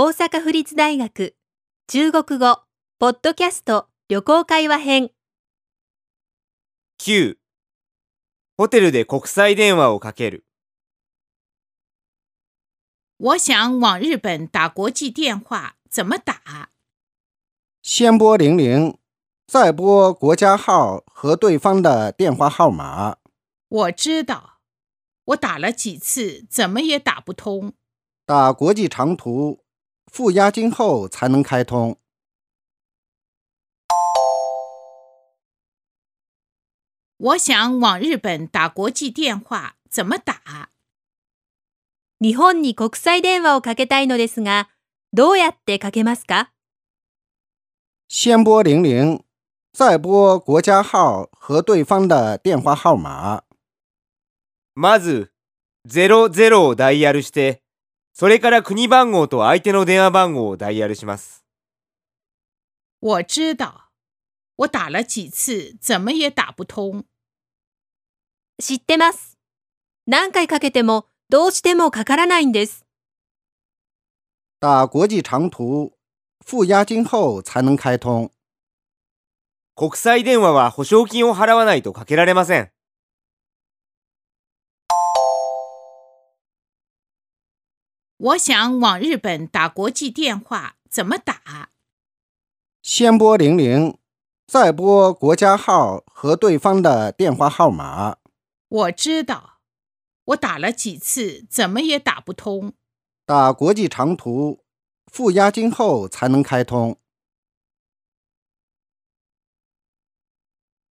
大阪府立大学中国語ポッドキャスト旅行会話編9ホテルで国際電話をかける我想往日本打国际电话，怎么打？先拨零零，再拨国家号和对方的电话号码。我知道，我打了几次，怎么也打不通。打国际长途，付押金后才能开通。我想往日本打国际电话，怎么打？日本に国際電話をかけたいのですが、どうやってかけますか先拨零零，再拨国家号和对方的电话号码。まず00をダイヤルして それから国番号と相手の電話番号をダイヤルします我知道，我打了几次，怎么也打不通。知ってます。何回かけてもどうしてもかからないんです。打国际长途，付押金后才能开通。国際電話は保証金を払わないとかけられません我想往日本打国际电话，怎么打？先拨零零，再拨国家号和对方的电话号码。我知道，我打了几次，怎么也打不通。打国际长途，付押金后才能开通。